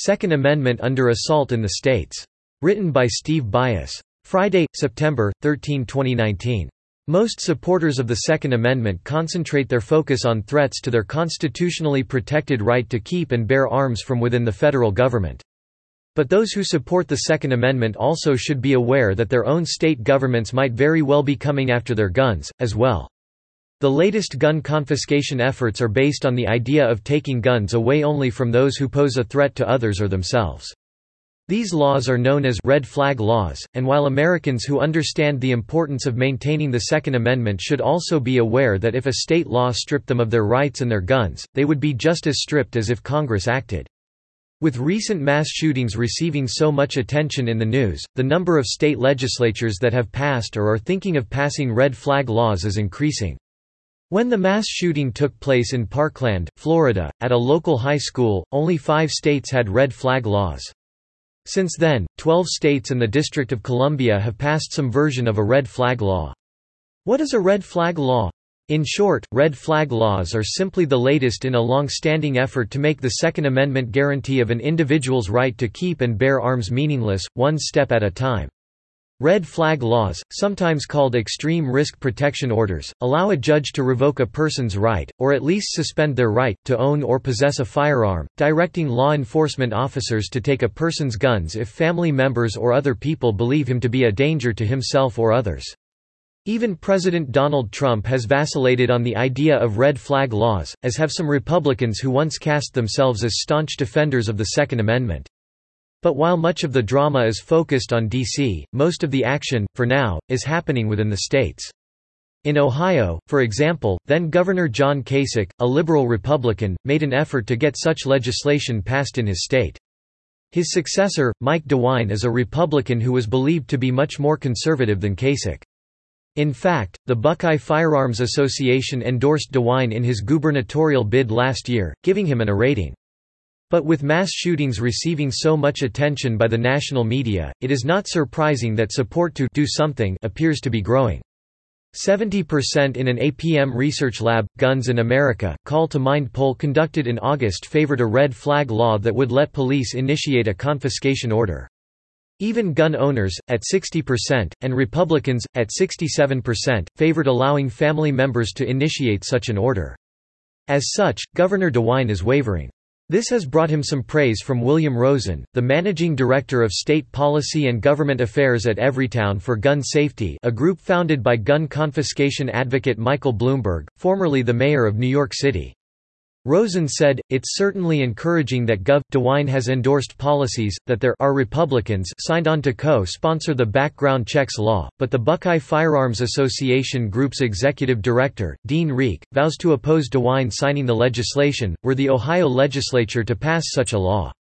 Second Amendment under Assault in the States. Written by Steve Byas. Friday, September, 13, 2019. Most supporters of the Second Amendment concentrate their focus on threats to their constitutionally protected right to keep and bear arms from within the federal government. But those who support the Second Amendment also should be aware that their own state governments might very well be coming after their guns, as well. The latest gun confiscation efforts are based on the idea of taking guns away only from those who pose a threat to others or themselves. These laws are known as red flag laws, and while Americans who understand the importance of maintaining the Second Amendment should also be aware that if a state law stripped them of their rights and their guns, they would be just as stripped as if Congress acted. With recent mass shootings receiving so much attention in the news, the number of state legislatures that have passed or are thinking of passing red flag laws is increasing. When the mass shooting took place in Parkland, Florida, at a local high school, only five states had red flag laws. Since then, 12 states and the District of Columbia have passed some version of a red flag law. What is a red flag law? In short, red flag laws are simply the latest in a long-standing effort to make the Second Amendment guarantee of an individual's right to keep and bear arms meaningless, one step at a time. Red flag laws, sometimes called extreme risk protection orders, allow a judge to revoke a person's right, or at least suspend their right, to own or possess a firearm, directing law enforcement officers to take a person's guns if family members or other people believe him to be a danger to himself or others. Even President Donald Trump has vacillated on the idea of red flag laws, as have some Republicans who once cast themselves as staunch defenders of the Second Amendment. But while much of the drama is focused on D.C., most of the action, for now, is happening within the states. In Ohio, for example, then-Governor John Kasich, a liberal Republican, made an effort to get such legislation passed in his state. His successor, Mike DeWine is a Republican who was believed to be much more conservative than Kasich. In fact, the Buckeye Firearms Association endorsed DeWine in his gubernatorial bid last year, giving him an A rating. But with mass shootings receiving so much attention by the national media, it is not surprising that support to do something appears to be growing. 70% in an APM research lab, Guns in America, Call to Mind poll conducted in August favored a red flag law that would let police initiate a confiscation order. Even gun owners, at 60%, and Republicans, at 67%, favored allowing family members to initiate such an order. As such, Governor DeWine is wavering. This has brought him some praise from William Rosen, the managing director of state policy and government affairs at Everytown for Gun Safety a group founded by gun confiscation advocate Michael Bloomberg, formerly the mayor of New York City. Rosen said, it's certainly encouraging that Gov. DeWine has endorsed policies, that there are Republicans signed on to co-sponsor the background checks law, but the Buckeye Firearms Association Group's executive director, Dean Rieck, vows to oppose DeWine signing the legislation, were the Ohio legislature to pass such a law.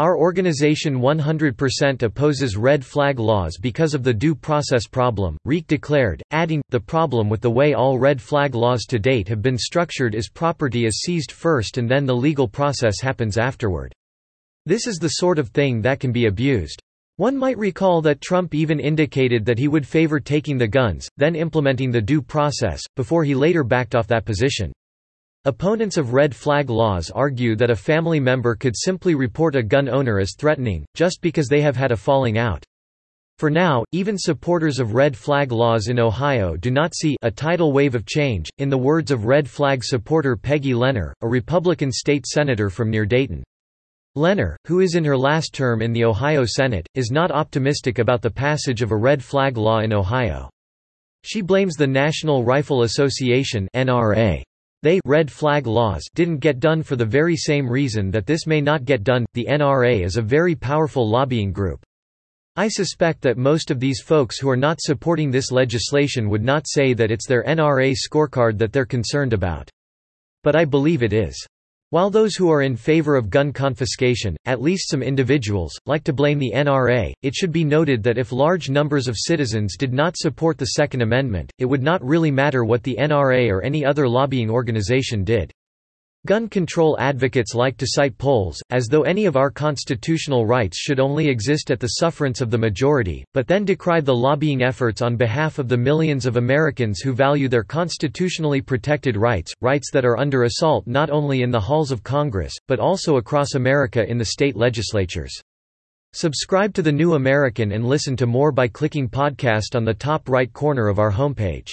Our organization 100% opposes red flag laws because of the due process problem, Rieck declared, adding, the problem with the way all red flag laws to date have been structured is property is seized first and then the legal process happens afterward. This is the sort of thing that can be abused. One might recall that Trump even indicated that he would favor taking the guns, then implementing the due process, before he later backed off that position. Opponents of red flag laws argue that a family member could simply report a gun owner as threatening, just because they have had a falling out. For now, even supporters of red flag laws in Ohio do not see a tidal wave of change, in the words of red flag supporter Peggy Lehner, a Republican state senator from near Dayton. Lehner, who is in her last term in the Ohio Senate, is not optimistic about the passage of a red flag law in Ohio. She blames the National Rifle Association NRA they red flag laws didn't get done for the very same reason that this may not get done. The NRA is a very powerful lobbying group. I suspect that most of these folks who are not supporting this legislation would not say that it's their NRA scorecard that they're concerned about. But I believe it is. While those who are in favor of gun confiscation, at least some individuals, like to blame the NRA, it should be noted that if large numbers of citizens did not support the Second Amendment, it would not really matter what the NRA or any other lobbying organization did. Gun control advocates like to cite polls, as though any of our constitutional rights should only exist at the sufferance of the majority, but then decry the lobbying efforts on behalf of the millions of Americans who value their constitutionally protected rights, rights that are under assault not only in the halls of Congress, but also across America in the state legislatures. Subscribe to The New American and listen to more by clicking podcast on the top right corner of our homepage.